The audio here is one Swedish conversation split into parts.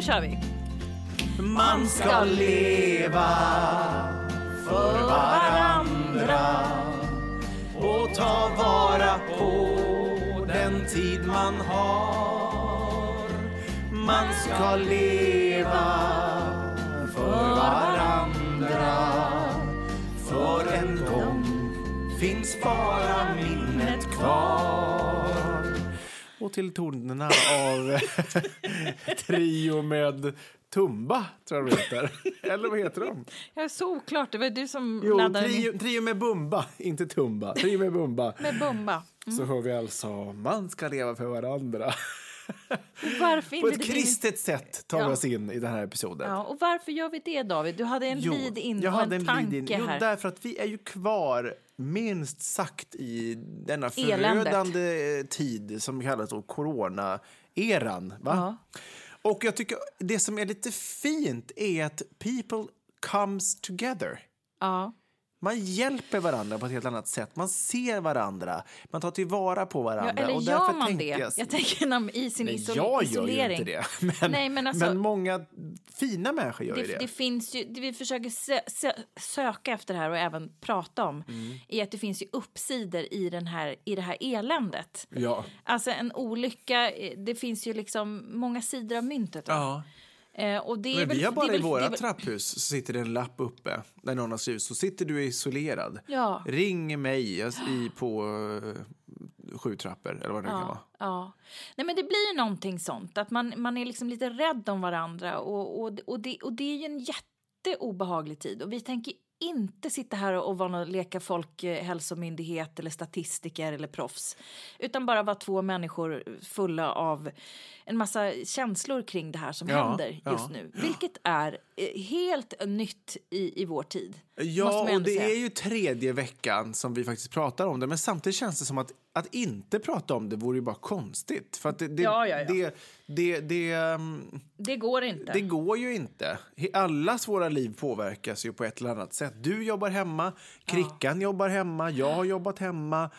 Då kör vi. Man ska leva för varandra och ta vara på den tid man har. Man ska leva för varandra för en gång finns bara minnet kvar. Till tonerna av Trio med Tumba, tror jag de heter. Eller vad heter de? Ja, så oklart. Det var du som Jo, laddade trio, trio med Bumba, inte Tumba. Trio med Bumba. med Bumba. Så hör vi alltså Man ska leva för varandra. Varför På ett kristet sätt tar vi Ja. oss in i den här episoden. Ja, och varför gör vi det, David? Du hade en lead in jag hade en tanke lead-in. Jo, här. därför att vi är ju kvar minst sagt i denna Eländet. förödande tid som kallas corona-eran. Va? Och jag tycker det som är lite fint är att people comes together. Ja. Man hjälper varandra på ett helt annat sätt. Man ser varandra, man tar tillvara på Ja, varandra. eller och gör man det? Jag, Jag tänker man- i sin Nej, isol- jag isolering. gör ju inte det. Men, Nej, men alltså- men många fina människor gör Det, ju det. det finns ju, det vi försöker sö, sö, söka efter här och även prata om Mm. är att det finns ju uppsidor i, den här, i det här eländet. Ja. Alltså en olycka, eh, det finns ju liksom många sidor av myntet. Ja. Och det är Men väl, vi har bara är i väl, det våra är väl, trapphus så sitter det en lapp uppe där någon har skrivit så sitter du isolerad. Ja. Ring mig i, på uh, sju trappor eller vad det nu kan vara. Ja. Nej, men det blir någonting sånt, att man, man är liksom lite rädd om varandra och, och, och, det, och det är ju en jätteobehaglig tid och vi tänker inte sitta här och vara någon, leka folkhälsomyndighet eller statistiker eller proffs utan bara vara två människor fulla av en massa känslor kring det här som Ja, händer ja. just nu. Vilket är eh, helt nytt i, i vår tid. Ja, och det säga. är ju tredje veckan som vi faktiskt pratar om det. Men samtidigt känns det som att, att inte prata om det vore ju bara konstigt. För att det, det, Ja, ja, ja. det, det, det, ehm, Det går inte. det går ju inte. Allas våra liv påverkas ju på ett eller annat sätt. Du jobbar hemma, Krickan jobbar hemma, jag har jobbat hemma.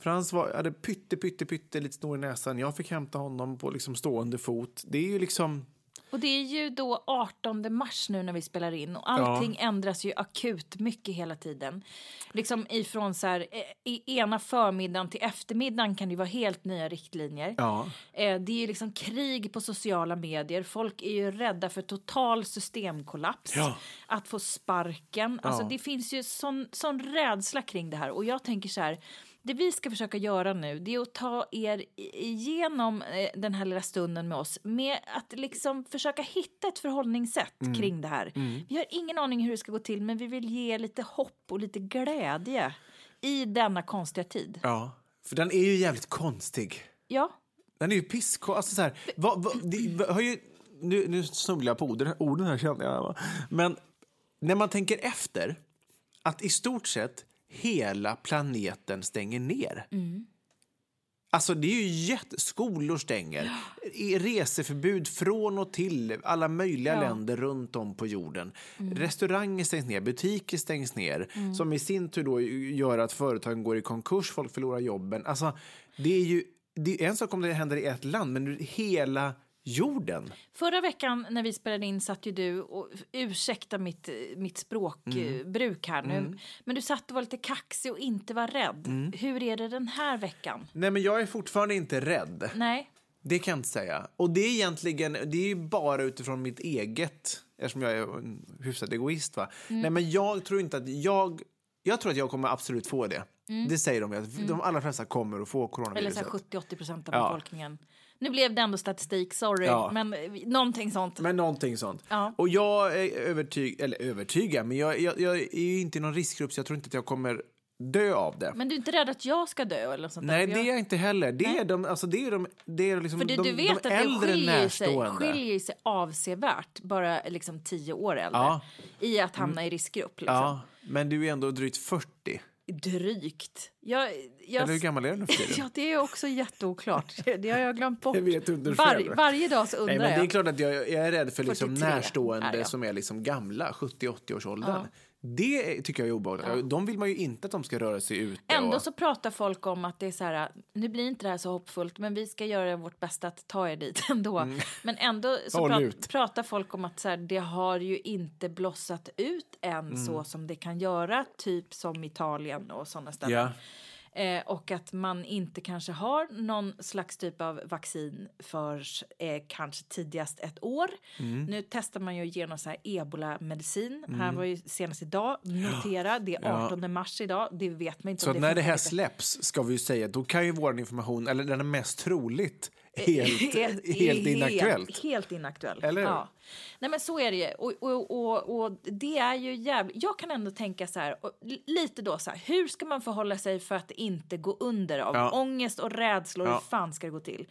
Frans var, hade pytte, pytte, pytte lite snor i näsan. Jag fick hämta honom på liksom stående fot. Det är ju liksom... Och det är ju då 18 mars nu när vi spelar in och allting ändras ju akut mycket hela tiden. Liksom ifrån så här, eh, i ena förmiddagen till eftermiddagen kan det ju vara helt nya riktlinjer. Ja. Eh, Det är ju liksom krig på sociala medier. Folk är ju rädda för total systemkollaps. Ja. Att få sparken. Alltså Ja. det finns ju sån, sån rädsla kring det här. Och jag tänker så här, det vi ska försöka göra nu det är att ta er igenom eh, den här lilla stunden med oss med att liksom försöka hitta ett förhållningssätt kring det här. Vi har ingen aning hur det ska gå till men vi vill ge lite hopp och lite glädje i denna konstiga tid. ja. För den är ju jävligt konstig. Ja, Den är ju pissko... Alltså så här, vad, vad, det, har ju, nu, nu snubblar jag på orden, orden här känner jag. va? Men när man tänker efter att i stort sett hela planeten stänger ner. Alltså det är ju jätte... Skolor stänger. Reseförbud från och till alla möjliga Ja. länder runt om på jorden. Mm. Restauranger stängs ner, butiker stängs ner. Som i sin tur då gör att företagen går i konkurs, folk förlorar jobben. Alltså det är ju... Det är en sak om det händer i ett land, men hela jorden. Förra veckan när vi spelade in satt ju du, och ursäkta mitt, mitt språkbruk här nu, men du satt och var lite kaxig och inte var rädd. Hur är det den här veckan? Nej, men jag är fortfarande inte rädd. Nej, Det kan jag inte säga. Och det är egentligen, det är ju bara utifrån mitt eget, eftersom jag är en hyfsad egoist. Va? Mm. Nej, men jag tror inte att jag, jag tror att jag kommer absolut få det. Det säger de ju, att de allra flesta kommer att få Mm. eller coronaviruset. här 70-80 procent av Ja. Nu blev det ändå statistik, sorry, Ja. men eh, någonting sånt. Men någonting sånt. Ja. Och jag är övertygad, eller övertygad, men jag, jag, jag är ju inte i någon riskgrupp så jag tror inte att jag kommer dö av det. Men du är inte rädd att jag ska dö eller sånt Nej, där? det är jag... inte heller. Det är de, alltså det är de, det är liksom För du, de, du vet de att det skiljer sig, närstående. skiljer sig avsevärt, bara liksom tio år äldre, Ja. i att hamna i riskgrupp. Liksom. Ja, men du är ändå drygt 40. Drygt. Jag, jag, Eller hur gammal är du nu? Ja, det är också jätteoklart. Det har jag glömt bort. Jag vet inte Var, varje dag så undrar Nej, men det är klart att jag, jag är rädd för liksom 43 är närstående jag. som är liksom gamla, 70-80 års åldern. Det tycker jag är obehagligt. De vill man ju inte att de ska röra sig ute. Ändå och... så pratar folk om att det är så här, nu blir inte det här så hoppfullt, men vi ska göra vårt bästa att ta er dit ändå. Men ändå så Mm. Prat, pratar folk om att så här, det har ju inte blossat ut än Mm. så som det kan göra, typ som Italien och sådana ställen. Ja. Eh, och att man inte kanske har någon slags typ av vaccin för eh, kanske tidigast ett år. Mm. Nu testar man ju genom så här ebola-medicin. Här var ju senast idag, notera, det är 18 mars idag. Det vet man inte Så att när det här släpps ska vi ju säga då kan ju vår information, eller den är mest troligt, helt, helt inaktuellt. Helt, helt inaktuellt. Eller hur? Ja. Nej men så är det ju. Och, och, och, och det är ju jävligt... Jag kan ändå tänka så här, lite då så här, hur ska man förhålla sig för att inte gå under av Ja. ångest och rädslor? Ja. Hur fan ska det gå till?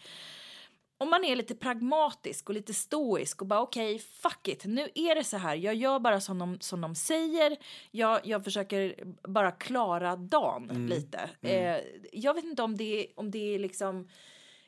Om man är lite pragmatisk och lite stoisk och bara okej, fuck it, nu är det så här, jag gör bara som de, som de säger, jag, jag försöker bara klara dagen Mm. lite. Eh, jag vet inte om det, om det är liksom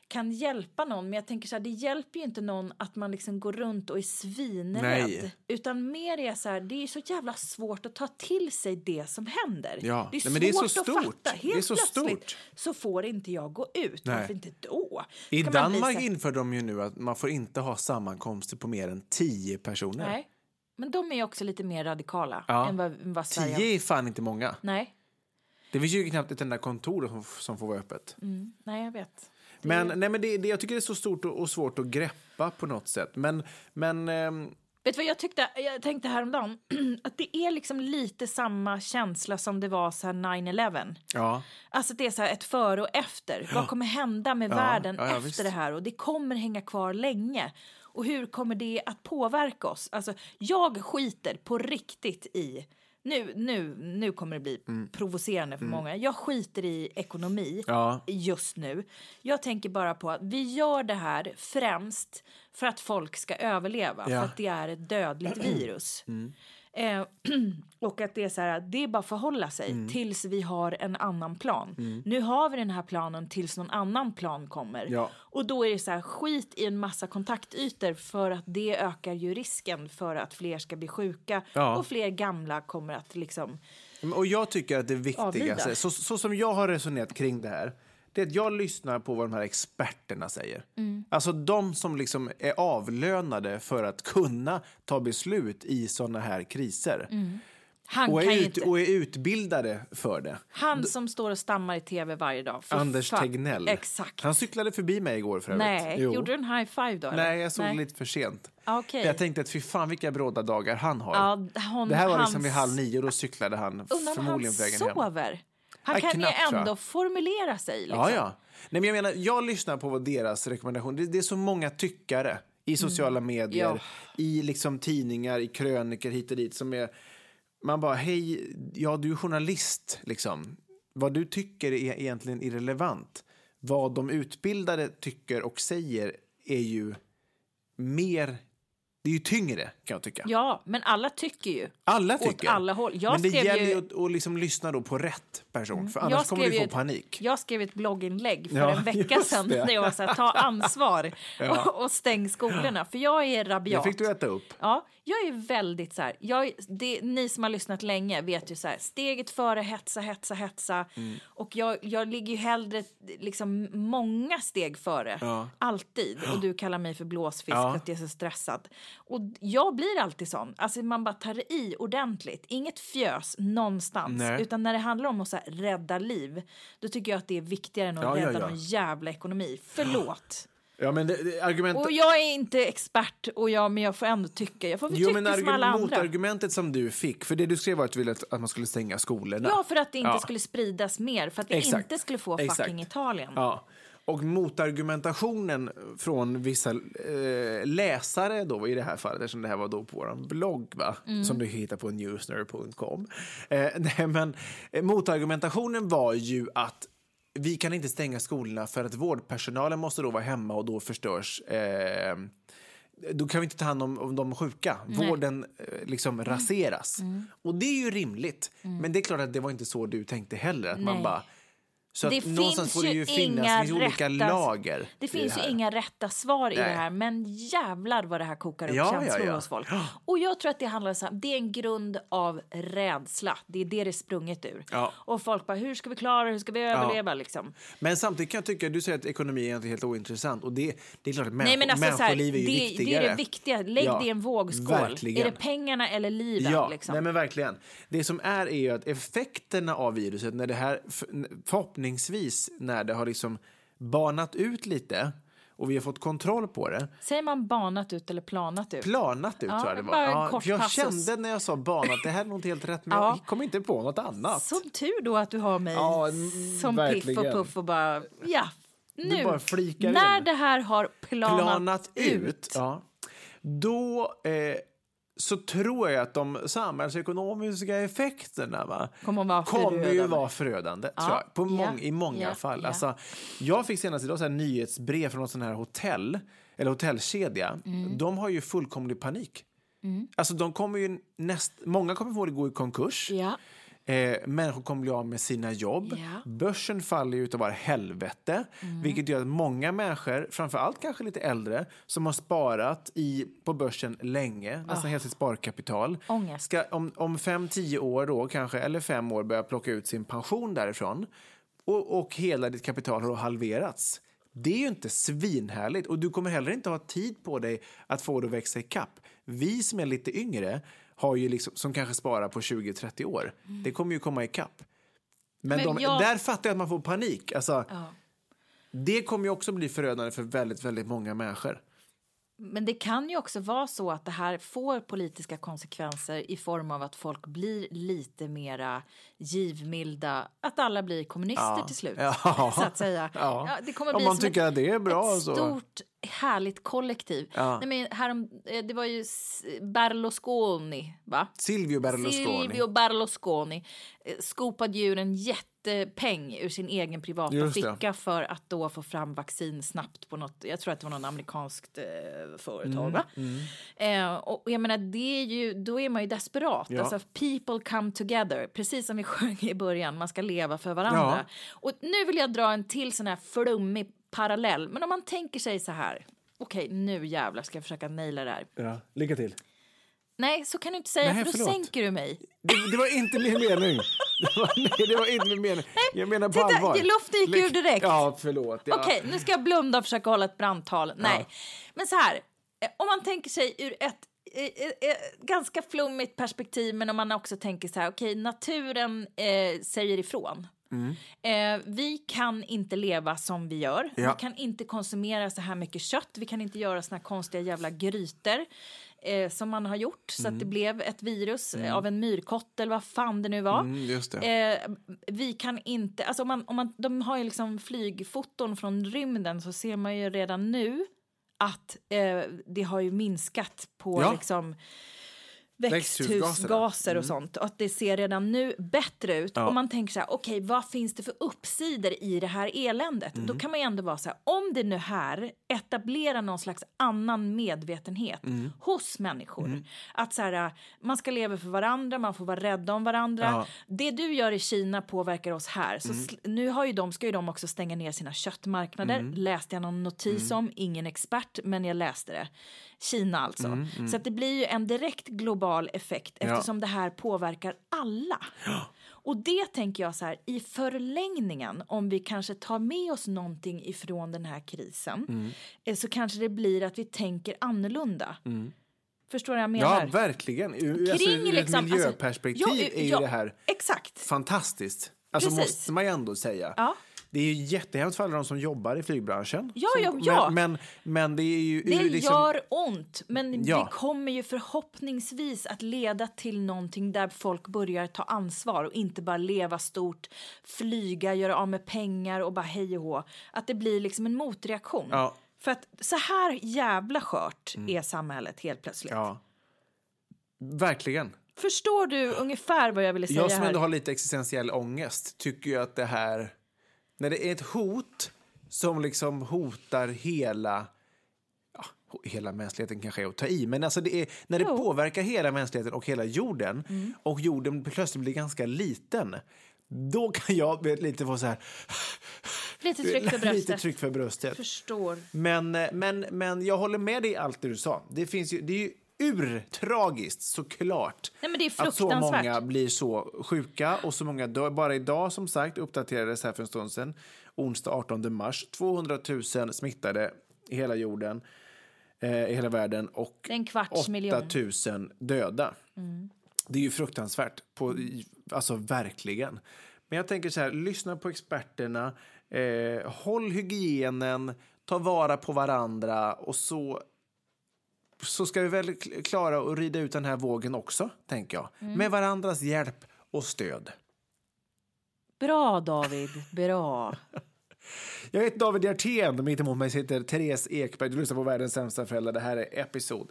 kan hjälpa någon, men jag tänker så här, det hjälper ju inte någon att man liksom går runt och är svinrädd. Nej. Utan mer är så här, det är så jävla svårt att ta till sig det som händer. Ja. Det är Nej, men det är så svårt att stort. fatta. Det är Helt så plötsligt stort. så får inte jag gå ut. Nej. Varför inte då? I Danmark här- inför de ju nu att man får inte ha sammankomster på mer än 10 personer. Nej. Men de är också lite mer radikala Ja. än vad, än vad Sverige... 10 är fan inte många. Nej. Det finns ju knappt ett enda kontor som, som får vara öppet. Mm. Nej, jag vet. Men, nej, men det, det, jag tycker det är så stort och, och svårt att greppa på något sätt. Men, men ehm, Vet du vad jag tyckte? Jag tänkte häromdagen att det är liksom lite samma känsla som det var så här 9-11. ja. Alltså det är så ett före och efter. Vad kommer hända med Ja, världen ja, efter visst. det här? Och det kommer hänga kvar länge. Och hur kommer det att påverka oss? Alltså, jag skiter på riktigt i nu, nu, nu kommer det bli provocerande för många. Jag skiter i ekonomi Mm. Ja. just nu. Jag tänker bara på att vi gör det här främst för att folk ska överleva. Ja. För att det är ett dödligt virus. Mm. Eh, och att det är så här, det är bara förhålla sig Mm. tills vi har en annan plan. Nu har vi den här planen tills någon annan plan kommer. Ja. Och då är det så här, skit i en massa kontaktytor för att det ökar ju risken för att fler ska bli sjuka Ja. och fler gamla kommer att liksom... Och jag tycker att det viktigaste, så, så som jag har resonerat kring det här, det är att jag lyssnar på vad de här experterna säger. Mm. Alltså de som liksom är avlönade för att kunna ta beslut i såna här kriser. Han, Och, Mm. kan är ut, inte, och är utbildade för det. han som står och stammar i tv varje dag. för Anders fan. Tegnell. Exakt. Han cyklade förbi mig igår för övrigt. Nej, Jo. gjorde du en high five då? eller? Nej, jag såg det lite för sent. Ah, okej. Jag tänkte att fy fan vilka bråda dagar han har. Ja, hon, det här var liksom hans- vid halv nio och då cyklade han han förmodligen på vägen hem. Han kan ju jag. ändå formulera sig. Liksom. Ja, ja. Nej, men jag menar, jag lyssnar på vad deras rekommendation. Det, det är så många tyckare i sociala medier, Mm. Ja. i liksom tidningar, i krönikor hit och dit som är... Man bara, hej, ja du är journalist, liksom. Vad du tycker är egentligen irrelevant. Vad de utbildade tycker och säger är ju mer Det är ju tyngre kan jag tycka. Ja, men alla tycker ju. Alla Åt tycker. alla håll. Jag Men det gäller ju Mm. att, att liksom lyssna då på rätt person, för Jag annars kommer du få ett- panik. Jag skrev ett blogginlägg för Ja, en vecka sedan det. där jag var så här, ta ansvar Ja. och, och stäng skolorna. För jag är Det rabiat. fick du äta upp. Ja, jag är väldigt så här, jag, det, ni som har lyssnat länge vet ju så här, steget före hetsa, hetsa, hetsa. Mm. Och jag, jag ligger ju hellre liksom många steg före, Ja. alltid. Och du kallar mig för blåsfisk Ja. för att jag är så stressad. Och jag blir alltid sån, alltså man bara tar i ordentligt, inget fjös någonstans. Nej. Utan när det handlar om att så här, rädda liv, då tycker jag att det är viktigare än att Ja, rädda ja. någon jävla ekonomi. Förlåt. Ja, men det, argument... Och jag är inte expert, och jag, men jag får ändå tycka. Jag får väl Jo, tycka men som alla argument, andra. motargumentet som du fick, för det du skrev var att du ville att, att man skulle stänga skolorna. Ja, för att det inte Ja. skulle spridas mer, för att vi Exakt. inte skulle få Exakt. fucking Italien. Ja. Och motargumentationen från vissa eh, läsare då i det här fallet, eftersom det här var då på vår blogg va? Mm. som du hittar på newsner.com. Eh, nej, men eh, motargumentationen var ju att vi kan inte stänga skolorna för att vårdpersonalen måste då vara hemma och då förstörs eh, då kan vi inte ta hand om, om de sjuka. Vården eh, liksom Mm. raseras. Och det är ju rimligt. Men det är klart att det var inte så du tänkte heller. Att man Nej. bara, så Det att någonstans får det ju ju finnas det finns olika rätta- lager. Det i finns ju här. inga rätta svar i Nej. det här, men jävlar vad det här kokar upp Ja, känslor ja, ja. hos folk. Och jag tror att det handlar om, det är en grund av rädsla. Det är det det är sprunget ur. Och folk bara, hur ska vi klara det? Hur ska vi överleva liksom? Men samtidigt kan jag tycka, du säger att ekonomi är inte helt ointressant. Och det, det är klart att Nej men alltså det, människoliv är ju det är viktigare. det viktiga. Lägg Ja, det i en vågskål. verkligen. Är det pengarna eller livet? Ja, liksom? nej men verkligen. Det som är är ju att effekterna av viruset, när det här f- förhoppningsvis när det har liksom banat ut lite och vi har fått kontroll på det. Säger man banat ut eller planat ut? Planat ut Ja, tror jag det var. för jag passus. kände när jag sa banat, det här är inte helt rätt men Ja. jag kom inte på något annat. Som tur då att du har mig Ja, som piff verkligen. och puff och bara, ja, nu, när in. det här har planat, planat ut, ut, Ja, då eh, så tror jag att de samhällsekonomiska effekterna va, Kommer vara kommer ju vara förödande. Ja, Tror jag, på mång, I många ja, fall. ja. Alltså, jag fick senast idag så här nyhetsbrev från något sån här hotell, eller hotellkedja. Mm. De har ju fullkomlig panik. Alltså de kommer ju näst, många kommer få det gå i konkurs. Eh, människor kommer bli av med sina jobb. Mm. Börsen faller utav bara helvete. Vilket gör att många människor, framförallt kanske lite äldre, som har sparat i, på börsen länge, nästan hela sitt sparkapital. Ah. Ångest. Ska om, om fem, tio år då kanske, eller fem år, börja plocka ut sin pension därifrån. Och, och hela ditt kapital har halverats. Det är ju inte svinhärligt och du kommer heller inte ha tid på dig att få det att växa i kapp. Vi som är lite yngre, har ju liksom, som kanske sparar på 20-30 år, det kommer ju komma i kapp. Men, Men de, jag- där fattar jag att man får panik. Alltså, Ja. Det kommer ju också bli förödande för väldigt, väldigt många människor. Men det kan ju också vara så att det här får politiska konsekvenser i form av att folk blir lite mera givmilda, att alla blir kommunister Ja. till slut. Ja. Så att säga. Ja. det kommer Om bli man som tycker ett, att det är bra ett så. stort härligt kollektiv. Ja. Nej, men härom, eh, det var ju Berlusconi, va? Silvio Berlusconi. Silvio Berlusconi eh, skopade ju en jättepeng ur sin egen privata ficka för att då få fram vaccin snabbt på något, jag tror att det var någon amerikanskt eh, företag va? Mm, Eh, och jag menar det är ju, då är man ju desperat. Ja. Alltså people come together, precis som vi sjöng i början, man ska leva för varandra. Och nu vill jag dra en till sån här flummig parallell, men om man tänker sig så här, okej nu jävlar ska jag försöka naila det här. Ja, lycka till. Nej, så kan du inte säga, Nej, för då förlåt. sänker du mig. Det, det var inte min mening. Det var, nej, det var inte min mening. Jag menar på titta, allvar. luften gick ur direkt. Ja, förlåt. Ja. Okej, nu ska jag blunda och försöka hålla ett brandtal. Nej, men så här, eh, om man tänker sig ur ett eh, eh, ganska flummigt perspektiv, men om man också tänker så här, okej, naturen eh, säger ifrån. Eh, vi kan inte leva som vi gör. Ja. Vi kan inte konsumera så här mycket kött. Vi kan inte göra såna här konstiga jävla grytor eh, som man har gjort så att det blev ett virus eh, av en myrkott eller vad fan det nu var. Mm. Eh, vi kan inte, alltså om man, om man, de har ju liksom flygfoton från rymden så ser man ju redan nu att eh, det har ju minskat på Ja. liksom växthusgaser och sånt. Och att det ser redan nu bättre ut. Ja. Och man tänker så här, okej, vad finns det för uppsidor i det här eländet? Då kan man ju ändå vara så här, om det nu här etablerar någon slags annan medvetenhet hos människor. Att så här, man ska leva för varandra, man får vara rädda om varandra. Ja. Det du gör i Kina påverkar oss här. Så sl- nu har ju de, ska ju de också stänga ner sina köttmarknader. Läste jag någon notis om, ingen expert, men jag läste det. Kina alltså. Så att det blir ju en direkt global effekt eftersom det här påverkar alla. Och det tänker jag så här, i förlängningen, om vi kanske tar med oss någonting ifrån den här krisen, eh, så kanske det blir att vi tänker annorlunda. Förstår du vad jag menar? Ja, verkligen. Ur, alltså, Kring ur ett liksom, alltså, miljöperspektiv ja, är ju ja, det här Exakt. fantastiskt. Alltså Precis. måste man ju ändå säga. Ja. Det är ju jättehemskt för alla de som jobbar i flygbranschen. Ja, som, ja, ja. Men, men, men det är ju... Det liksom, gör ont, men Ja. det kommer ju förhoppningsvis att leda till någonting där folk börjar ta ansvar och inte bara leva stort, flyga, göra av med pengar och bara hej och hå. Att det blir liksom en motreaktion. Ja. Mm. För att så här jävla skört är samhället helt plötsligt. Ja. Verkligen. Förstår du ungefär vad jag ville säga Jag som ändå har lite existentiell ångest tycker ju att det här... När det är ett hot som liksom hotar hela... Ja, hela mänskligheten kanske är att ta i, men alltså det är, när det Jo. Mm. påverkar hela mänskligheten och hela jorden och jorden plötsligt blir ganska liten, då kan jag lite få så här... Lite tryck för bröstet. Lite tryck för bröstet. Förstår. Men, eh, men, men jag håller med dig i allt det du sa. Det, finns ju, det är ju urtragiskt såklart Nej, men det är att så många blir så sjuka och så många dör. Bara idag som sagt uppdaterades här för en stund sedan, onsdag 18 mars, 200 000 smittade i hela jorden, eh, i hela världen och Det är en kvarts 8 miljon. 000 döda. Det är ju fruktansvärt, på, alltså verkligen. Men jag tänker så här, lyssna på experterna, eh, håll hygienen, ta vara på varandra och så så ska vi väl kl- klara att rida ut den här vågen också, tänker jag. Med varandras hjälp och stöd. Bra David, bra. Jag heter David Hjertén, mitt emot mig sitter Therese Ekberg. Du lyssnar på Världens sämsta föräldrar. Det här är episod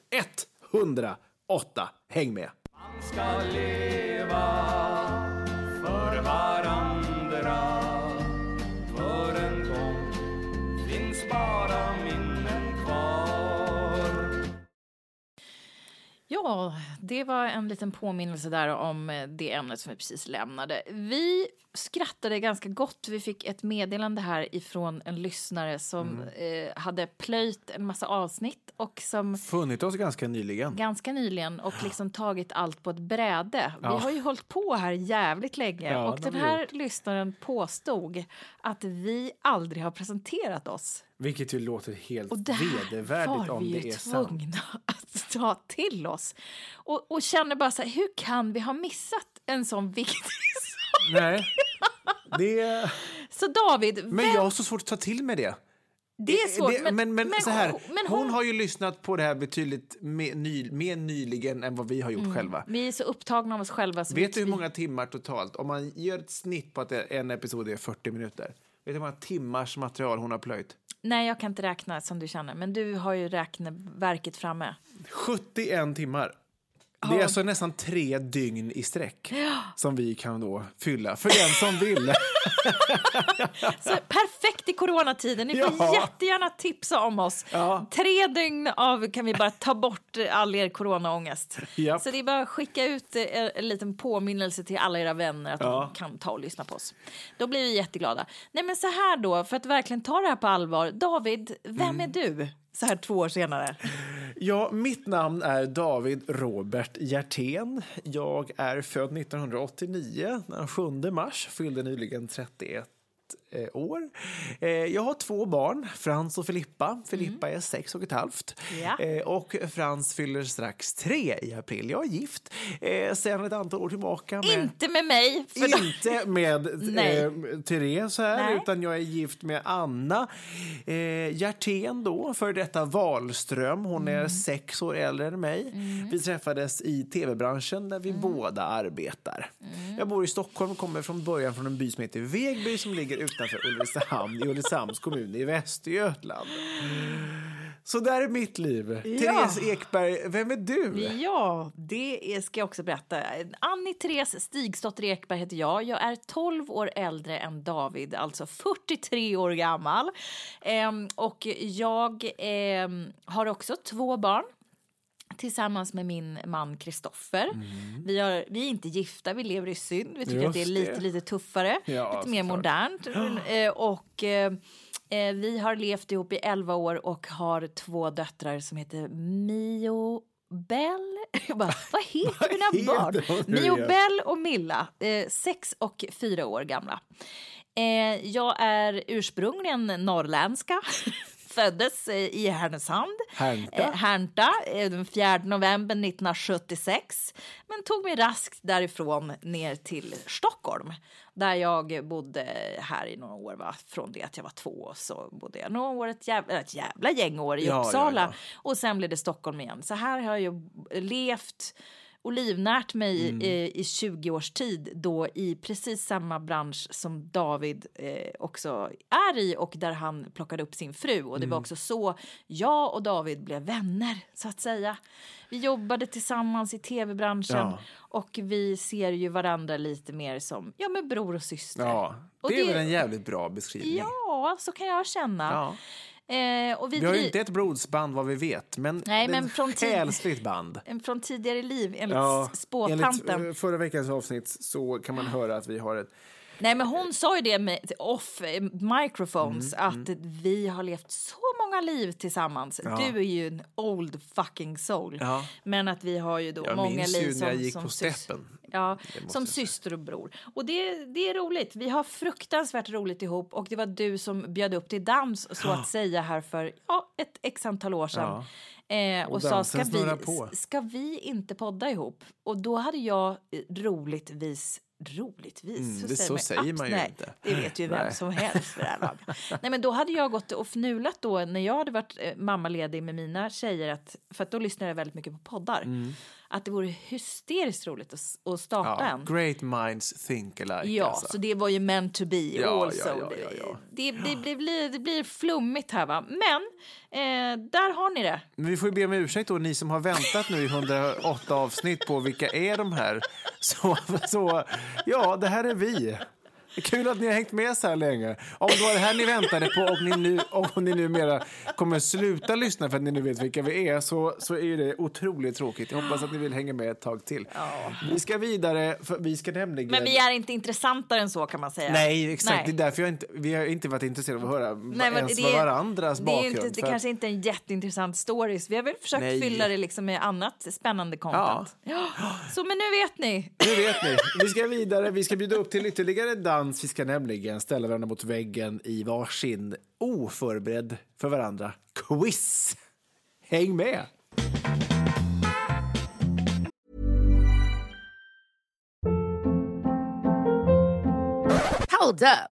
108. Häng med! ska leva Ja, det var en liten påminnelse där om eh, det ämnet som vi precis lämnade. Vi skrattade ganska gott. Vi fick ett meddelande här ifrån en lyssnare som Mm. eh, hade plöjt en massa avsnitt och som Funnit oss ganska nyligen. ganska nyligen och liksom tagit allt på ett bräde. Ja. Vi har ju hållit på här jävligt länge Ja, och den vi här lyssnaren påstod att vi aldrig har presenterat oss. Vilket ju låter helt Och det vedervärdigt var om vi det är sant. tvungna att ta till oss. Och, och känner bara så här, hur kan vi ha missat en sån viktig? Nej. Det, Så David, men vem, jag har så svårt att ta till med det. det är svårt. Det- men, men, så här, men hon, har ju lyssnat på det här betydligt mer, ny, mer nyligen än vad vi har gjort själva. Vi är så upptagna av oss själva. Vet du hur många timmar totalt? Om man gör ett snitt på att en episod är 40 minuter. Vet du hur många timmars material hon har plöjt? Nej, jag kan inte räkna som du känner, men du har ju räkneverket framme. 71 timmar. Det är alltså nästan tre dygn i sträck som vi kan då fylla för den som vill. Så perfekt i coronatiden. Ni får Ja. jättegärna tipsa om oss. Ja. Tre dygn av kan vi bara ta bort all er coronaångest. Japp. Så det är bara att skicka ut eh, en liten påminnelse till alla era vänner att Ja. de kan ta och lyssna på oss. Då blir vi jätteglada. Nej men så här då, för att verkligen ta det här på allvar. David, vem Mm. är du? Så här två år senare. Ja, mitt namn är David Robert Hjertén. Jag är född 1989, den 7 mars, fyllde nyligen 31 eh, år. Eh, jag har två barn, Frans och Filippa. Filippa är sex och ett halvt. Ja. Eh, och Frans fyller strax tre i april. Jag är gift eh, sedan ett antal år tillbaka. Med... Inte med mig. Inte med eh, Therese här, Nej. utan jag är gift med Anna eh, Hjertén då, för detta Wahlström. Hon Mm. är sex år äldre än mig. Vi träffades i tv-branschen där vi Mm. båda arbetar. Jag bor i Stockholm och kommer från början från en by som heter Vegby som ligger utanför Ulricehamn i Ulricehamns kommun i Västergötland. Så där är mitt liv. Therese Ekberg, vem är du? Ja, det ska jag också berätta. Annie Therese Stigstotter Ekberg heter jag. Jag är 12 år äldre än David, alltså 43 år gammal. Ehm, och jag ehm, har också två barn tillsammans med min man Kristoffer. Vi, har- vi är inte gifta, vi lever i synd. Vi tycker att det är Just lite, det. lite tuffare, Ja, lite mer modernt. Eh, och eh, eh, vi har levt ihop i 11 år och har två döttrar som heter Mio Bell. Jag bara, vad heter mina barn? Mio? Bell och Milla, eh, sex och fyra år gamla. Eh, jag är ursprungligen norrländska. Föddes eh, i Härnösand. Härnta? Eh, Härnta, eh, den 4 november 1976. Men tog mig raskt därifrån ner till Stockholm. Där jag bodde här i några år. Va? Från det att jag var två så bodde jag några år, ett jävla, ett jävla gäng år i Ja, ja, Uppsala. ja. Och sen blev det Stockholm igen. Så här har jag levt och livnärt mig Mm. eh, i 20 års tid då i precis samma bransch som David eh, också är i och där han plockade upp sin fru. Och det Mm. var också så jag och David blev vänner, så att säga. Vi jobbade tillsammans i tv-branschen Ja. och vi ser ju varandra lite mer som ja, men bror och syster. Ja, Och det är det- väl en jävligt bra beskrivning. Ja, så kan jag känna. Ja. Eh, och vi, Vi har ju inte ett blodsband vad vi vet, men, Nej, ett men från själsligt band. från tidigare liv enligt Ja, spåtanten. enligt eh, förra veckans avsnitt så kan man höra att vi har ett... Nej, men hon sa ju det med off microphones Mm, att vi har levt så många liv tillsammans. Ja. Du är ju en old fucking soul. Ja. Men att vi har ju då Jag många liv som, jag gick som på steppen. Ja, som syster och bror. Och det, det är roligt. Vi har fruktansvärt roligt ihop och det var du som bjöd upp till dans så att säga här för ja, ett x antal år sedan. Eh, och Och sa, ska vi, på." ska vi inte podda ihop? Och då hade jag eh, roligtvis Roligtvis? Mm, det- så man säger man ju Nej, inte. Det vet ju vem Nej. som helst för det här. Nej, men då hade jag gått och fnulat då när jag hade varit eh, mammaledig med mina tjejer. Att, för att då lyssnade jag väldigt mycket på poddar. Att det vore hysteriskt roligt att, att starta. Ja, en. great minds think alike. Ja, alltså. så det var ju meant to be Ja, also. ja. Det, det, det, blir, det blir flummigt här va. Men eh, där har ni det. Men vi får ju be om ursäkt då, ni som har väntat nu i 108 avsnitt på vilka är de här. Så, så ja, det här är vi. Kul att ni har hängt med så här länge. Om det var det här ni väntade på och ni, nu, om ni numera kommer sluta lyssna för att ni nu vet vilka vi är så, så är det otroligt tråkigt. Jag hoppas att ni vill hänga med ett tag till. Vi ska vidare, vi ska nämligen... Men vi är inte intressantare än så kan man säga. Nej, exakt. Nej. Det är därför jag inte, vi har inte varit intresserade av att höra Nej, ens det varandras det är bakgrund. Inte, det för kanske inte är en jätteintressant story. Vi har väl försökt Nej. fylla det liksom med annat spännande content. Ja. Så men nu vet ni. Nu vet ni. Vi ska vidare. Vi ska bjuda upp till ytterligare dans. Vi ska nämligen ställa varandra mot väggen i varsin oförberedd för varandra quiz. Häng med! Hold up.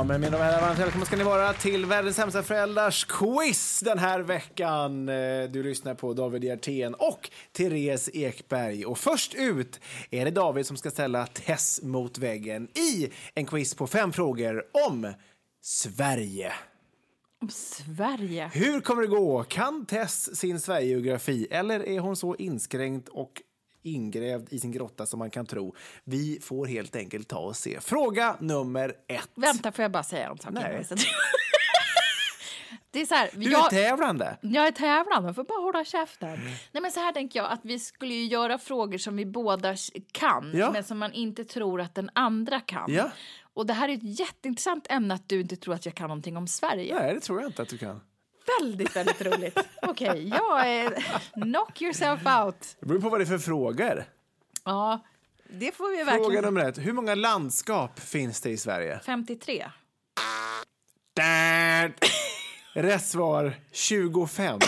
Ja, men mina herrar, varmt välkomna ska ni vara till Världens sämsta föräldrars quiz den här veckan. Eh, Du lyssnar på David Hjertén och Therese Ekberg. Och först ut är det David som ska ställa Tess mot väggen i en quiz på fem frågor om Sverige. Om Sverige. Hur kommer det gå? Kan Tess sin Sverigegeografi eller är hon så inskränkt och ingrävd i sin grotta som man kan tro? Vi får helt enkelt ta och se. Fråga nummer ett. Vänta, får jag bara säga en sak? Nej. Det är så här, Du är jag, tävlande. jag är tävlande, får bara hålla käften. Nej, men så här tänker jag att vi skulle ju göra frågor som vi båda kan, Ja. men som man inte tror att den andra kan. Ja. Och det här är ett jätteintressant ämne att du inte tror att jag kan någonting om Sverige. Nej, det tror jag inte att du kan. Väldigt, väldigt roligt. Okej, jag är... Knock yourself out. Det beror på vad det är för frågor. Ja, det får vi Fråga verkligen... nummer ett. Hur många landskap finns det i Sverige? 53. Där. Rätt svar 25.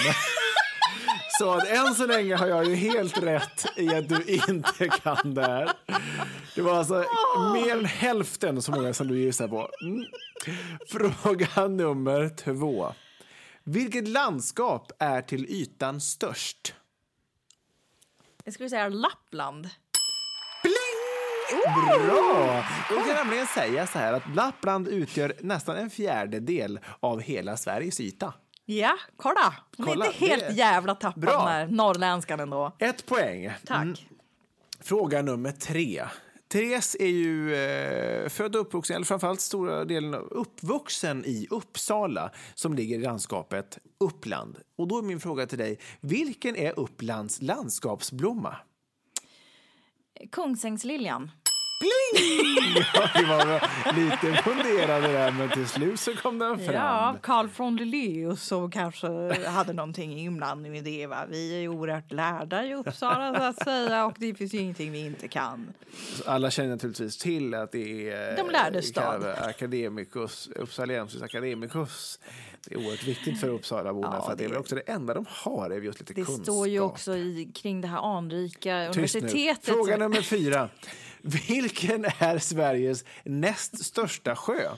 Så att än så länge har jag ju helt rätt i att du inte kan det här. Det var alltså mer än hälften så många som du gissar på. Mm. Fråga nummer två. Vilket landskap är till ytan störst? Jag skulle säga Lappland. Bra! Då kan jag nämligen säga så här att Lappland utgör nästan en fjärdedel av hela Sveriges yta. Ja, kolla! Hon Kolla, är inte helt det- jävla tappad den här norrländskan ändå. Ett poäng. Tack. Mm. Fråga nummer tre. Therese är ju eh, född och uppvuxen, eller framförallt stora delen av uppvuxen i Uppsala som ligger i landskapet Uppland. Och då är min fråga till dig, vilken är Upplands landskapsblomma? Kungsängsliljan. Ja, det var lite funderande där, men till slut så kom den fram. Ja, Carl von Leleus som kanske hade någonting inblandning i det. Va? Vi är ju oerhört lärda i Uppsala så att säga och det finns ju ingenting vi inte kan. Alla känner naturligtvis till att det är De lärde eh, stad. Academicus, Uppsaliensis Academicus. Det är oerhört viktigt för Uppsalaborna Ja, för det är väl också det enda de har är just lite Det kunskap. står ju också i, kring det här anrika Tyst nu. universitetet. Fråga som- nummer fyra. Vilken är Sveriges näst största sjö?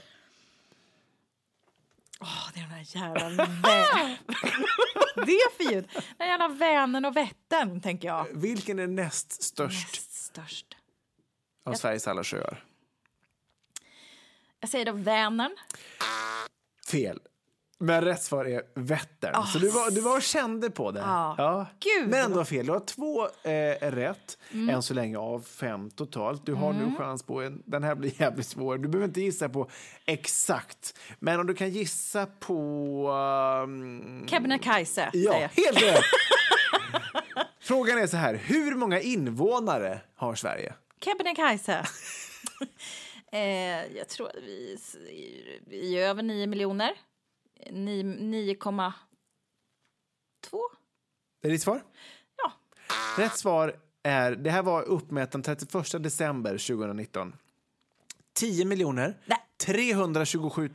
Åh, det är den där jävla Det är fint. Den jävla Vänern och Vättern, tänker jag. Vilken är näst störst Näst störst. av Sveriges alla sjöar? Jag säger då Vänern. Fel. Men rätt svar är Vättern. Så du var, du var och kände på det. Ja. Gud. Mm. Men ändå fel. Du har två eh, rätt än så länge av fem totalt. Du har nu chans på en. Den här blir jävligt svår. Du behöver inte gissa på exakt. Men om du kan gissa på... Um, Kebnekaise, ja, helt rätt! Frågan är så här. Hur många invånare har Sverige? Kebnekaise. eh, jag tror att vi, är över 9 miljoner. Ni- 9,2. Det är ditt svar? Ja. Rätt svar är, det här var uppmätt den 31 december 2019. 10 miljoner Nej. 327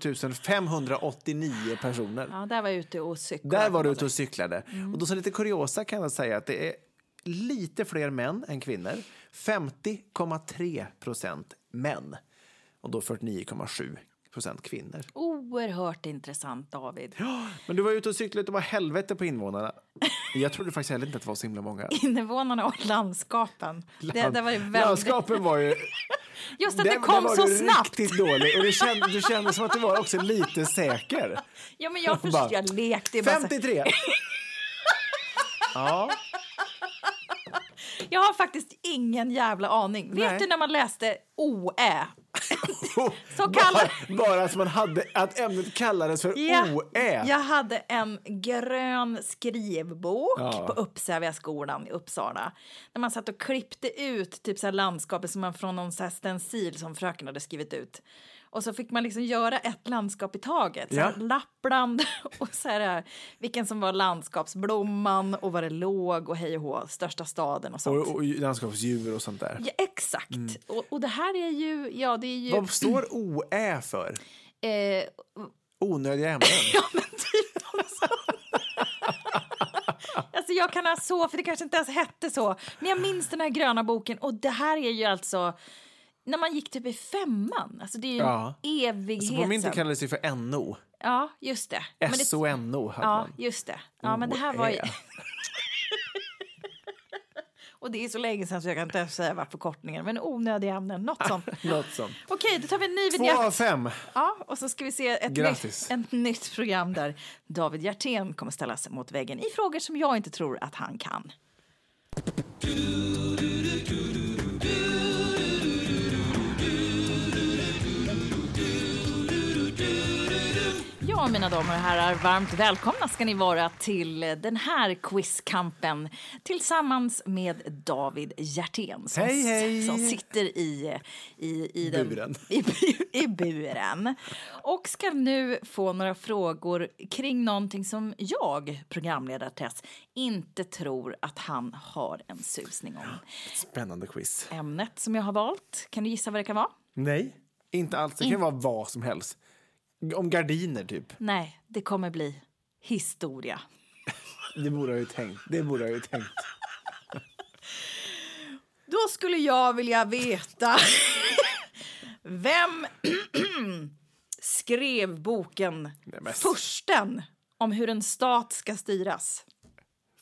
589 personer. ja, där var jag ute och cyklade. Där var du ute och cyklade. Och då som lite kuriosa kan jag säga att det är lite fler män än kvinnor. 50,3 procent män och då 49,7 procent kvinnor. Oerhört intressant, David. Men du var ute och cyklade och det var helvete på invånarna. Jag trodde faktiskt heller inte att det var så himla många. Invånarna och landskapen. Det, det var väldigt... Landskapen var ju... Just att där- det kom så snabbt. riktigt dålig. Och du kände, du kände som att du var också lite säker. Ja, men jag, Bara, förstår, jag lekte bara så- 53! Ja, Jag har faktiskt ingen jävla aning. Nej. Vet du när man läste OÄ? Så kallar... bara, bara att man hade att ämnet kallades för Ja, OÄ. Jag hade en grön skrivbok Ja. på Uppsäviaskolan i Uppsala. Där man satt och klippte ut typ så landskapet som man från någon så stencil som fröken hade skrivit ut. Och så fick man liksom göra ett landskap i taget. Så här, Ja. Lappland och så här, vilken som var landskapsblomman och var det låg och hej och hå, största staden och sånt. Och, och landskapsdjur och sånt där. Ja, exakt. Och, och det här är ju, ja det är ju... Vad står OÄ för? Eh, Onödiga ämnen. Ja, men typ. Alltså jag kan ha så, för det kanske inte ens hette så. Men jag minns den här gröna boken och det här är ju alltså när man gick typ i femman. Alltså det är ju Ja. en evighet Så på min tid sedan. kallades det för NO. Ja, just det. SONO hade Ja, man. just det. Ja, men det här var ju... Och det är så länge sedan så jag kan inte säga vad förkortningen men onödiga ämnen, något sånt. Något sånt. Okej, då tar vi en ny Två av vignett. fem. Ja, och så ska vi se ett Grattis. nytt, ett nytt program där David Hjertén kommer ställas mot väggen i frågor som jag inte tror att han kan. Ja, mina damer och herrar, varmt välkomna ska ni vara till den här quizkampen tillsammans med David Hjertén som, Hej, hej. som sitter i, i, i, den, Buren. i, i buren och ska nu få några frågor kring någonting som jag, programledare Tess, inte tror att han har en susning om. Spännande quiz. Ämnet som jag har valt, kan du gissa vad det kan vara? Nej, inte alls. Det kan ju vara vad som helst. Om gardiner, typ. Nej, det kommer bli historia. Det borde jag ju tänkt. Det borde jag ju tänkt. Då skulle jag vilja veta vem skrev boken Nej, Fursten om hur en stat ska styras?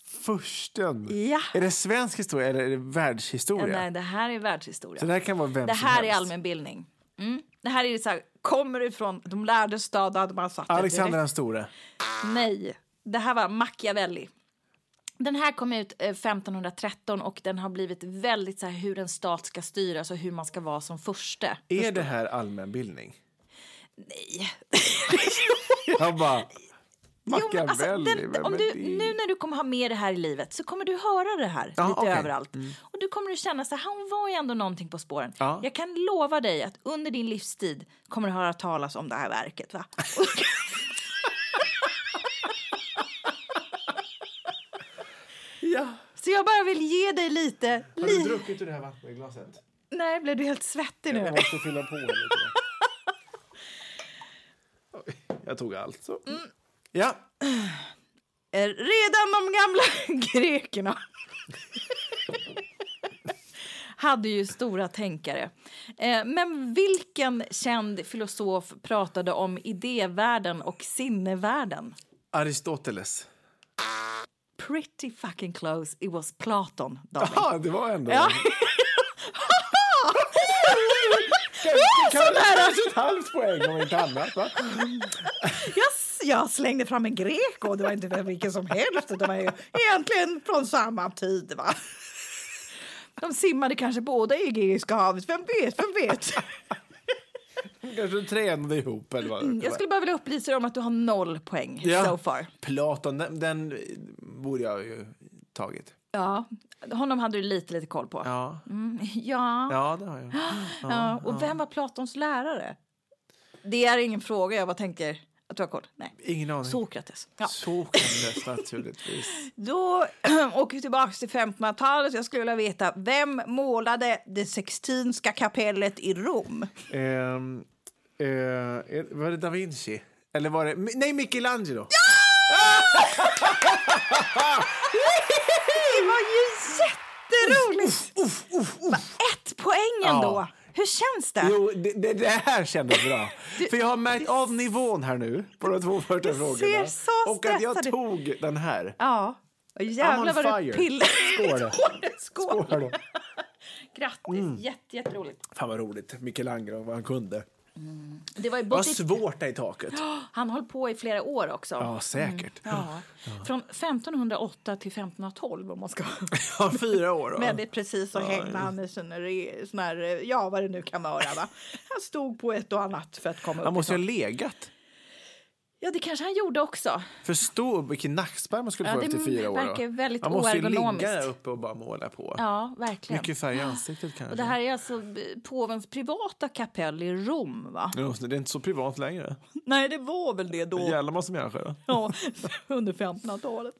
Försten. Ja. Är det svensk historia eller är det världshistoria? Nej, det här är världshistoria. Så det här kan vara vem det här är helst. allmänbildning. Mm. Det här är så här, kommer ifrån de lärde stad, hade man satt Alexander den store. Nej, det här var Machiavelli. Den här kom ut eh, 1513 och den har blivit väldigt så här hur en stat ska styras och hur man ska vara som förste. Är det här allmänbildning? Nej. Jag bara... Jo, men alltså, Machiavelli, den, om du, nu när du kommer ha med det här i livet så kommer du höra det här Ja, lite okej. överallt. Och du kommer att känna så här, han var ju ändå någonting på spåren. Ja. Jag kan lova dig att under din livstid kommer du höra talas om det här verket. Va? Ja. så jag bara vill ge dig lite... Har li- du druckit ur det här vattenglaset? Nej, blev du helt svettig nu? Jag måste fylla på lite. Jag tog allt. Så. Mm. Ja. Redan de gamla grekerna hade ju stora tänkare. Eh, Men vilken känd filosof pratade om idévärlden och sinnevärlden? Aristoteles. Pretty fucking close. It was Platon, David. Det var ändå... Ja. Kan kanske ett halvt poäng om inte annat. Va? Jag, jag slängde fram en grek och det var inte vilken som helst. Det var ju egentligen från samma tid. Va? De simmade kanske båda i Egeiska havet. Vem vet? Vem vet? Kanske tränade ihop eller vad Jag skulle bara vilja upplysa dig om att du har noll poäng Ja. so far. Platon, den, den borde jag ju tagit. Ja, honom hade du lite, lite koll på. Ja, Mm, ja. ja det har jag. ja. Och vem var Platons lärare? Det är ingen fråga. Jag bara tänker att du har koll. Nej. Ingen aning. Sokrates. Ja. Sokrates naturligtvis. Då åker vi tillbaka till 1500-talet. Jag skulle vilja veta, vem målade det Sextinska kapellet i Rom? Eh, är- var det da Vinci? Eller var det... Nej, Michelangelo! Det var ju jätteroligt! Va, Ett poäng ändå. Ja. Hur känns det? Jo, det, det, det här kändes bra. För jag har märkt av nivån här nu på de två första frågorna. så och att jag ut. tog den här. Ja. Och Jävlar vad du fire. Skål då. Skål. Skål då. Grattis, Jätte, jätteroligt. Fan vad roligt. Michelangelo, vad han kunde. Det var ju var svårt där i taket. Han höll på i flera år också. Ja, säkert. Ja. Från 1508 till 1512 om man ska Ja, fyra år. Då. Väldigt precis så hängde han i sån här, ja vad det nu kan vara va. Han stod på ett och annat för att komma upp. Han måste ha legat. Ja det kanske han gjorde också. Förstå vilken nackspärr man skulle få det efter fyra år. då. verkar väldigt Man måste ju ligga där uppe och bara måla på. Ja verkligen. Mycket färg i ansiktet kanske. Och det här är alltså påvens privata kapell i Rom va? Ja, Det är inte så privat längre. Nej det var väl det då. Jävla massa människor. Ja, under 1500-talet.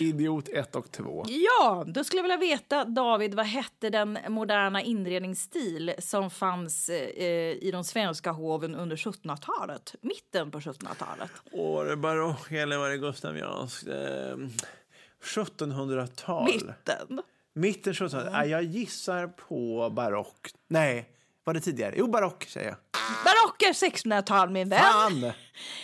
Idiot 1 och 2. Ja, då skulle jag vilja veta, David, vad hette den moderna inredningsstil som fanns eh, i de svenska hoven under 1700-talet? Mitten på 1700-talet. Var det barock eller var det Gustavianskt? Eh, 1700-tal. Mitten. Mitten 1700 ja, Jag gissar på barock. Nej, var det tidigare? Jo, barock säger jag. Barock är 1600-tal min vän. Fan! Är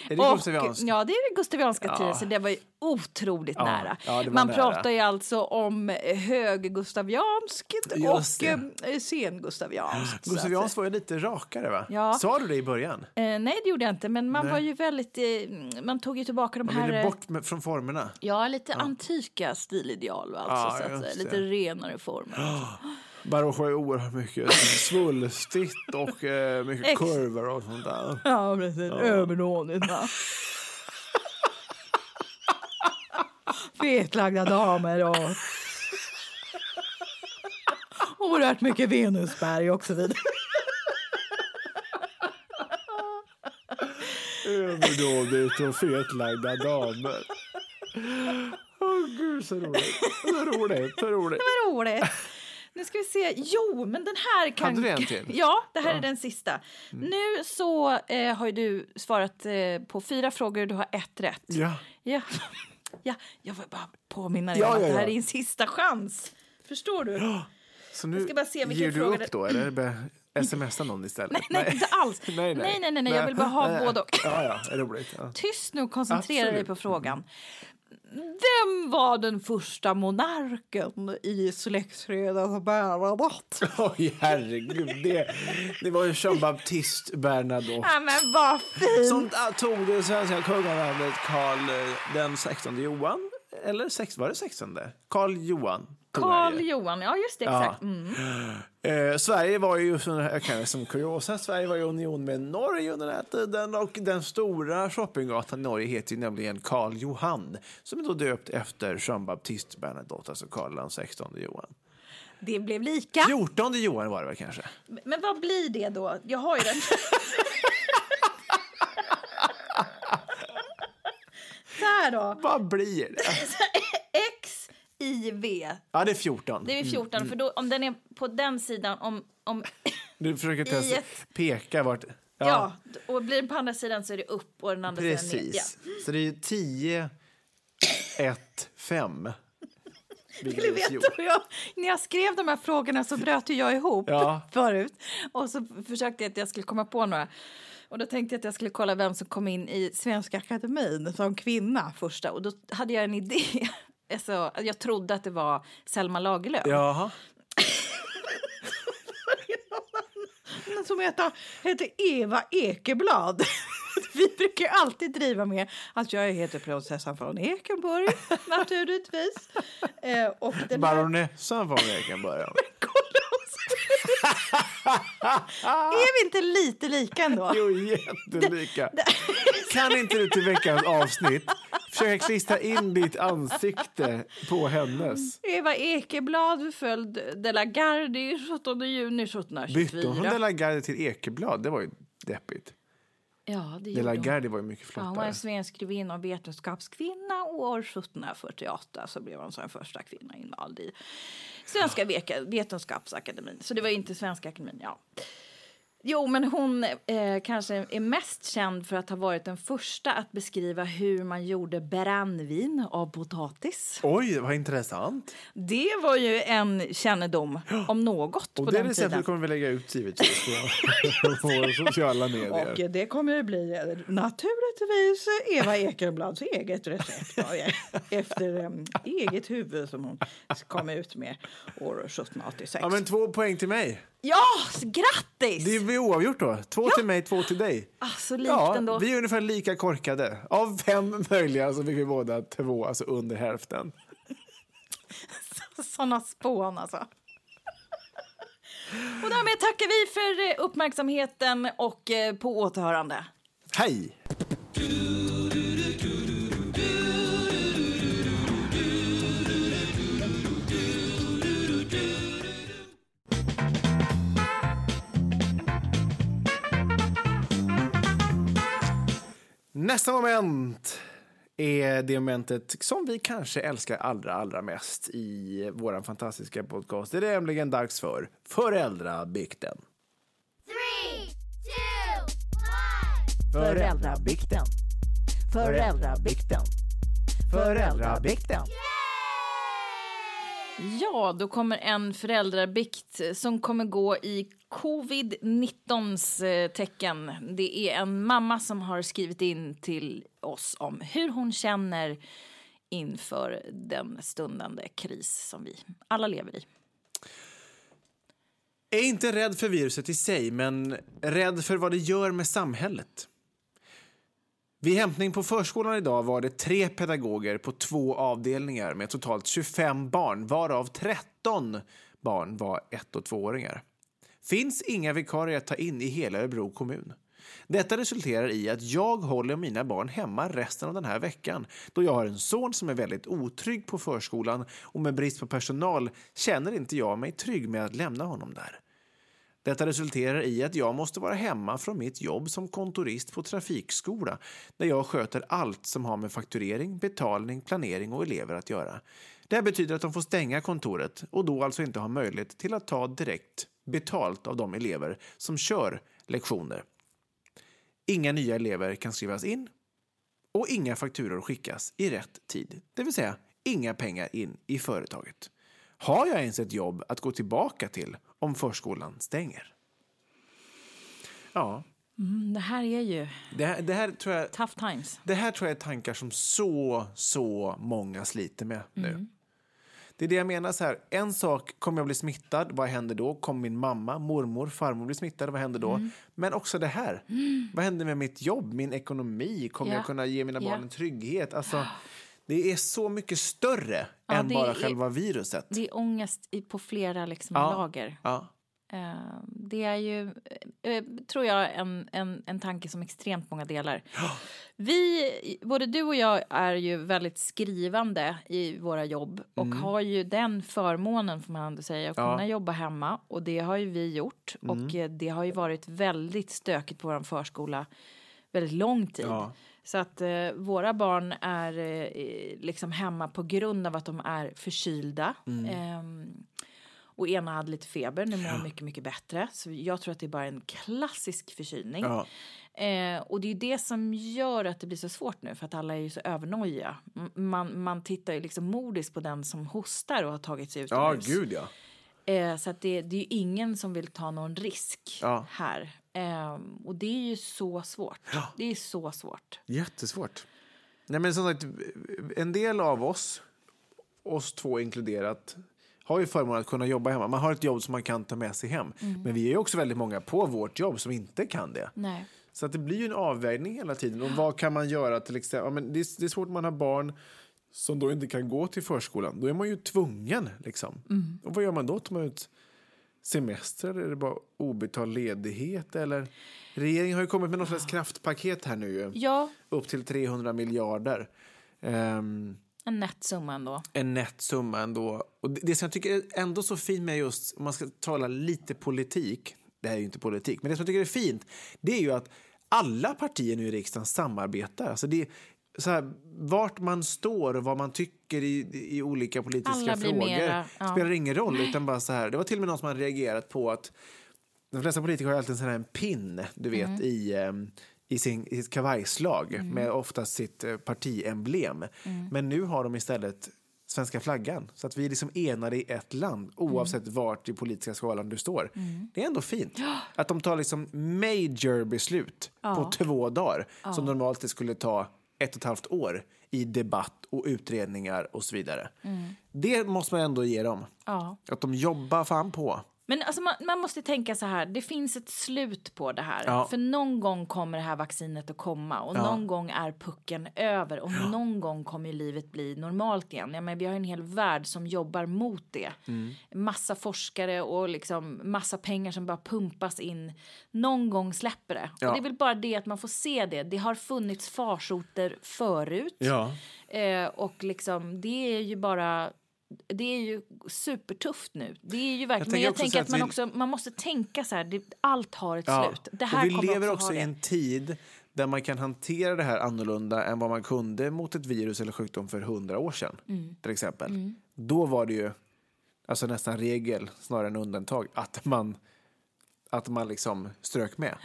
det Och- gustavianskt? Ja, det är det gustavianska Ja. tiden, så det var ju otroligt Ja, nära. ja, Man nära. pratar ju alltså om höggustavianskt och eh, sengustavianskt. Gustavianskt var ju lite rakare, va? Ja. Sa du det i början? Eh, nej, det gjorde jag inte, men man Nej. var ju väldigt... Eh, man tog ju tillbaka de Man här... eh, bort med, från formerna. Ja, lite antika stilideal, alltså, så att, säga. lite renare former. Barock var ju oerhört mycket svulstigt och eh, mycket Ex- kurvor och sånt där. Ja, precis. Övervåningen, va. Fetlagda damer och... Oerhört mycket Venusberg och så vidare. Överdådigt och fetlagda damer. Åh gud, så roligt. Så roligt, så roligt. Vad roligt. Nu ska vi se. Jo, men den här kan... Hade du en till? Ja, det här är den sista. Nu så eh, har du svarat eh, på fyra frågor och du har ett rätt. Ja. Ja, ja jag vill bara påminna dig Ja, om att ja, det här ja. är din sista chans. Förstår du? Så nu ska bara se vilken ger du fråga upp det- då, eller smsar någon istället? Nej, nej, inte alls. nej, Nej, nej, nej, nej, jag vill bara ha både och. Ja, ja, roligt. Ja. Tyst nu och koncentrera dig Absolut. på frågan. Vem var den första monarken i släktträdet Bernadotte? Oj, herregud. Det, det var ju Jean-Baptiste Bernadotte. Ja, men vad fint! Som tog det svenska kunganamnet Karl eh, den 16 Johan. Eller sex, var det 16? Karl Johan. Karl. Johan, ja just det, Ja. exakt. Mm. Eh, Sverige var ju, jag kan som kuriosa, Sverige var i union med Norge under den här tiden och den stora shoppinggatan i Norge heter ju nämligen Karl Johan som är då döpt efter Jean-Baptiste Bernadotte, alltså Karl den 16 Johan. Det blev lika. 14 Johan var det väl kanske? Men vad blir det då? Jag har ju den. Här då. Vad blir det? X, I, V. Ja, det är 14. Det är 14, för då, om den är på den sidan, om, om Du försöker testa, ett- peka vart... ja. och blir den på andra sidan så är det upp och den andra sidan ner. Precis. Så det är 10, 1, 5. Du vet, jag, när jag skrev de här frågorna så bröt ju jag ihop Ja. förut. Och så försökte jag att jag skulle komma på några. Och då tänkte jag att jag skulle kolla vem som kom in i Svenska Akademin som kvinna första. Och då hade jag en idé. Alltså, jag trodde att det var Selma Lagerlöf. Jaha. Som heter, heter Eva Ekeblad. Vi brukar alltid driva med att jag heter prinsessan från Ekenborg, naturligtvis. Eh, och den här- Baronessan var med kan börja. Kolla oss. Är vi inte lite lika ändå? Jo, jättelika. Kan inte du till veckans avsnitt försöka klistra in ditt ansikte på hennes? Eva Ekeblad följde De la Gardie 17 juni Bytte hon 1724. De la Gardie till Ekeblad? Det var ju deppigt. Ja, det De la gjorde hon. Gardie var ju mycket Ja, hon var flottare. en svensk och vetenskapskvinna och år 1748 så blev hon som första kvinna invald i Svenska Veka- Vetenskapsakademin. Så det var inte Svenska Akademin, ja. Jo, men hon eh, kanske är mest känd för att ha varit den första att beskriva hur man gjorde brännvin av potatis. Oj, vad intressant. Det var ju en kännedom om något Och på det den receptet tiden. kommer vi lägga ut givetvis på, på sociala medier. Och det kommer att bli eh, naturligtvis Eva Ekenblads eget recept. eh, Efter um, eget huvud som hon kom ut med år 1786. Ja, men två poäng till mig. Ja, grattis! Det är oavgjort då. Två till mig, två till dig. Alltså likt Ja, ändå. vi är ungefär lika korkade. Av fem möjliga så fick vi båda två, alltså under hälften. Såna spån alltså. Och därmed tackar vi för eh, uppmärksamheten och eh, på återhörande. Hej! Nästa moment är det momentet som vi kanske älskar allra, allra mest i vår fantastiska podcast. Det är nämligen dags för Föräldrabikten. Three, two, one. Föräldrabikten. Föräldrabikten. Föräldrabikten. Ja, då kommer en föräldrabikt som kommer gå i covid-19s eh, tecken. Det är en mamma som har skrivit in till oss om hur hon känner inför den stundande kris som vi alla lever i. Är inte rädd för viruset i sig, men rädd för vad det gör med samhället. Vid hämtning på förskolan idag var det tre pedagoger på två avdelningar med totalt 25 barn, varav 13 barn var ett och tvååringar. Finns inga vikarier att ta in i hela Örebro kommun. Detta resulterar i att jag håller mina barn hemma resten av den här veckan då jag har en son som är väldigt otrygg på förskolan och med brist på personal känner inte jag mig trygg med att lämna honom där. Detta resulterar i att jag måste vara hemma från mitt jobb som kontorist på trafikskola där jag sköter allt som har med fakturering, betalning, planering och elever att göra. Det här betyder att de får stänga kontoret och då alltså inte har möjlighet till att ta direkt betalt av de elever som kör lektioner. Inga nya elever kan skrivas in och inga fakturor skickas i rätt tid, det vill säga inga pengar in i företaget. Har jag ens ett jobb att gå tillbaka till om förskolan stänger? Ja, Mm, det här är ju det här, det här tror jag tough times. det här tror jag är tankar som så, så många sliter med nu. Det är det jag menar så här. En sak, kommer jag bli smittad? Vad händer då? Kommer min mamma, mormor, farmor bli smittade? Vad händer då? Men också det här. Vad händer med mitt jobb, min ekonomi? Kommer Ja. jag kunna ge mina barn Ja. en trygghet? Alltså, det är så mycket större Ja, än bara är- själva viruset. Det är ångest i, på flera liksom, Ja. lager. Ja. Eh, det är ju, eh, tror jag, en, en, en tanke som extremt många delar. Vi, både du och jag är ju väldigt skrivande i våra jobb och har ju den förmånen, får man ändå säga, att Mm. Ja. Mm. kunna jobba hemma. Och det har ju vi gjort. Och eh, det har ju varit väldigt stökigt på vår förskola väldigt lång tid. Ja. Så att eh, våra barn är eh, liksom hemma på grund av att de är förkylda. Mm. Ehm, och ena hade lite feber, nu mår hon mycket, mycket bättre. Så jag tror att det är bara en klassisk förkylning. Ja. Eh, och det är det som gör att det blir så svårt nu, för att alla är ju så övernojiga. Man, man tittar ju liksom mordiskt på den som hostar och har tagit sig ja, utomhus. gud ja. Eh, så att det, det är ju ingen som vill ta någon risk Ja. här. Eh, och det är ju så svårt. Det är så svårt. Jättesvårt. Nej, men som sagt, en del av oss, oss två inkluderat, har ju förmånen att kunna jobba hemma. Man har ett jobb som man kan ta med sig hem. Men vi är ju också väldigt många på vårt jobb som inte kan det. Nej. Så att det blir ju en avvägning hela tiden. Och vad kan man göra till exempel? Ja, men det, är, det är svårt om man har barn som då inte kan gå till förskolan. Då är man ju tvungen. Liksom. Och vad gör man då? Tar man ut semester? Eller är det bara obetald ledighet? Eller? Regeringen har ju kommit med något slags kraftpaket här nu. Ja, Upp till 300 miljarder. Ehm, en nätt summa ändå. en nätt summa ändå. Och det, det som jag tycker är ändå så fint med just, om man ska tala lite politik, det här är ju inte politik, men det som jag tycker är fint, det är ju att alla partier nu i riksdagen samarbetar. Alltså det så här, vart man står och vad man tycker i, i olika politiska frågor mera, ja. spelar ingen roll. Utan bara så här, det var till och med någon som hade reagerat på att de flesta politiker har alltid en sån här en pin, du vet, Mm. i, ehm, i, sin, i sitt kavajslag med oftast sitt eh, partiemblem. Mm. Men nu har de istället svenska flaggan. Så att vi är liksom enade i ett land oavsett Mm. vart i politiska skalan du står. Det är ändå fint. Att de tar liksom major beslut på två dagar som normalt det skulle ta ett och ett halvt år i debatt och utredningar och så vidare. Det måste man ändå ge dem. Mm. Ja. Att de jobbar fan på. Men alltså man, man måste tänka så här, det finns ett slut på det här. Ja. För någon gång kommer det här vaccinet att komma och Ja. någon gång är pucken över och någon gång kommer livet bli normalt igen. Ja, men vi har en hel värld som jobbar mot det. Mm. Massa forskare och liksom massa pengar som bara pumpas in. Någon gång släpper det. Ja. Och det är väl bara det att man får se det. Det har funnits farsoter förut. Ja. Eh, och liksom, det är ju bara... Det är ju supertufft nu. Det är ju verkligen, tänker men jag tänker att att man, också, man måste tänka så här, det, allt har ett Ja. slut. Det här och vi kommer lever också också i en tid där man kan hantera det här annorlunda än vad man kunde mot ett virus eller sjukdom för hundra år sedan. Mm. Till exempel. Då var det ju alltså nästan regel snarare än undantag att man, att man liksom strök med.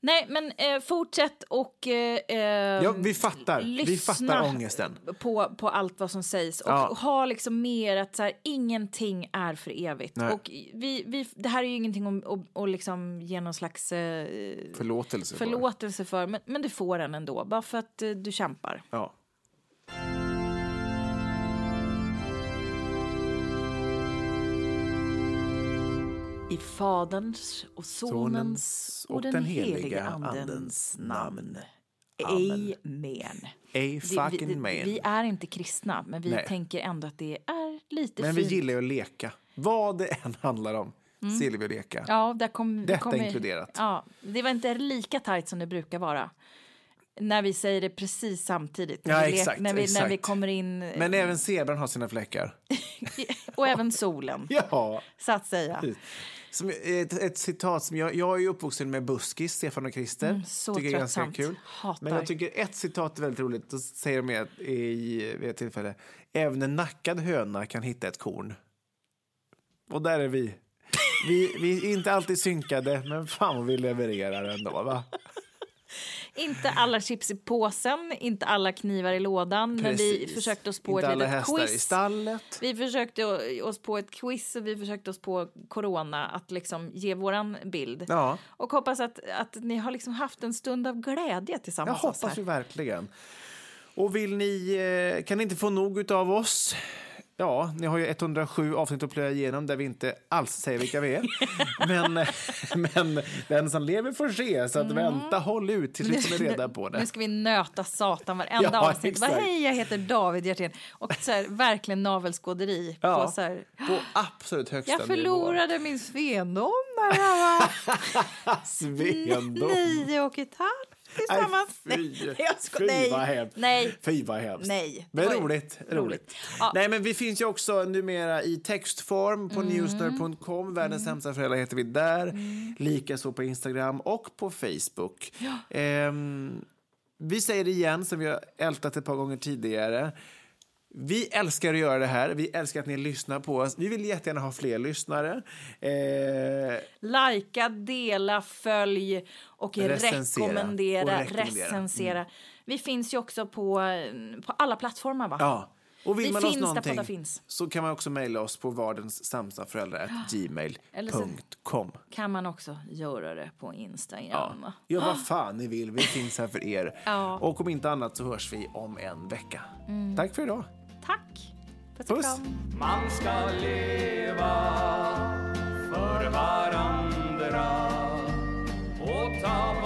Nej, men eh, fortsätt och eh, eh, Ja, vi fattar. Vi fattar ångesten. På, på allt vad som sägs och Ja. ha liksom mer att så här, ingenting är för evigt. Nej. Och vi, vi, det här är ju ingenting att liksom ge någon slags eh, Förlåtelse. för. förlåtelse för, men, men du får den ändå, bara för att eh, du kämpar. Ja. I Faderns och Sonens och den helige Andens namn. Amen. Amen. A Vi, fucking vi, vi är inte kristna, men vi Nej. tänker ändå att det är lite Men vi fint. gillar att leka. Vad det än handlar om vi att leka. Ja, där kom, Detta kom inkluderat. Ja, det var inte lika tajt som det brukar vara. När vi säger det precis samtidigt. När, Ja, vi, exakt, när, vi, när exakt. vi kommer in. Men även zebran har sina fläckar. och även solen, Ja. så att säga. Som ett, ett citat som jag, jag är uppvuxen med Buskis, Stefan och Christer. Mm, så tycker jag är ganska kul. Hatar. Men jag tycker ett citat är väldigt roligt. Då säger de i, vid ett tillfälle. Även en nackad höna kan hitta ett korn. Och där är vi. Vi, vi är inte alltid synkade, men fan vad vi levererar ändå. Va? Inte alla chips i påsen, inte alla knivar i lådan. Men vi Precis. försökte oss på inte ett litet hästar i quiz. stallet. Vi försökte oss på ett quiz och vi försökte oss på corona att liksom ge våran bild. Ja, Och hoppas att, att ni har liksom haft en stund av glädje jag tillsammans oss hoppas vi verkligen. Och vill ni, eh, kan ni inte få nog av oss? Ja, ni har ju 107 avsnitt att plöja igenom där vi inte alls säger vilka vi är. men, men den som lever får se, så att vänta, håll ut tills vi får reda på det. Nu ska vi nöta satan varenda Ja, avsnitt. Bara. Hej, jag heter David Hjertén. Och så här, verkligen navelskåderi. Ja, På så här, på absolut högsta jag förlorade min svendom när jag var nio och ett halvt tillsammans. Nej, fy, jag sko- nej, vad hemskt. nej. Fy vad hemskt. Nej, Men roligt. roligt. roligt. Ja. Nej, men vi finns ju också numera i textform på Mm. newsner.com. Världens sämsta föräldrar heter vi där. Likaså på Instagram och på Facebook. Ehm, vi säger det igen, som vi har ältat ett par gånger tidigare. Vi älskar att göra det här. Vi älskar att ni lyssnar på oss. Vi vill jättegärna ha fler lyssnare. Eh, Lajka, dela, följ och Recensera. rekommendera. Och rekommendera. Recensera. Vi finns ju också på, på alla plattformar, va? Ja. Och vill Vi man oss finns där någonting finns. så kan man också mejla oss på vardenssamstaföräldrar Eller så- gmail.com. Kan man också göra det på Instagram. Ja. Gör vad fan ni vill, vi finns här för er. Ja. Mm. Och om inte annat så hörs vi om en vecka. Tack för idag. Tack! Puss och kram. Man ska leva för varandra och ta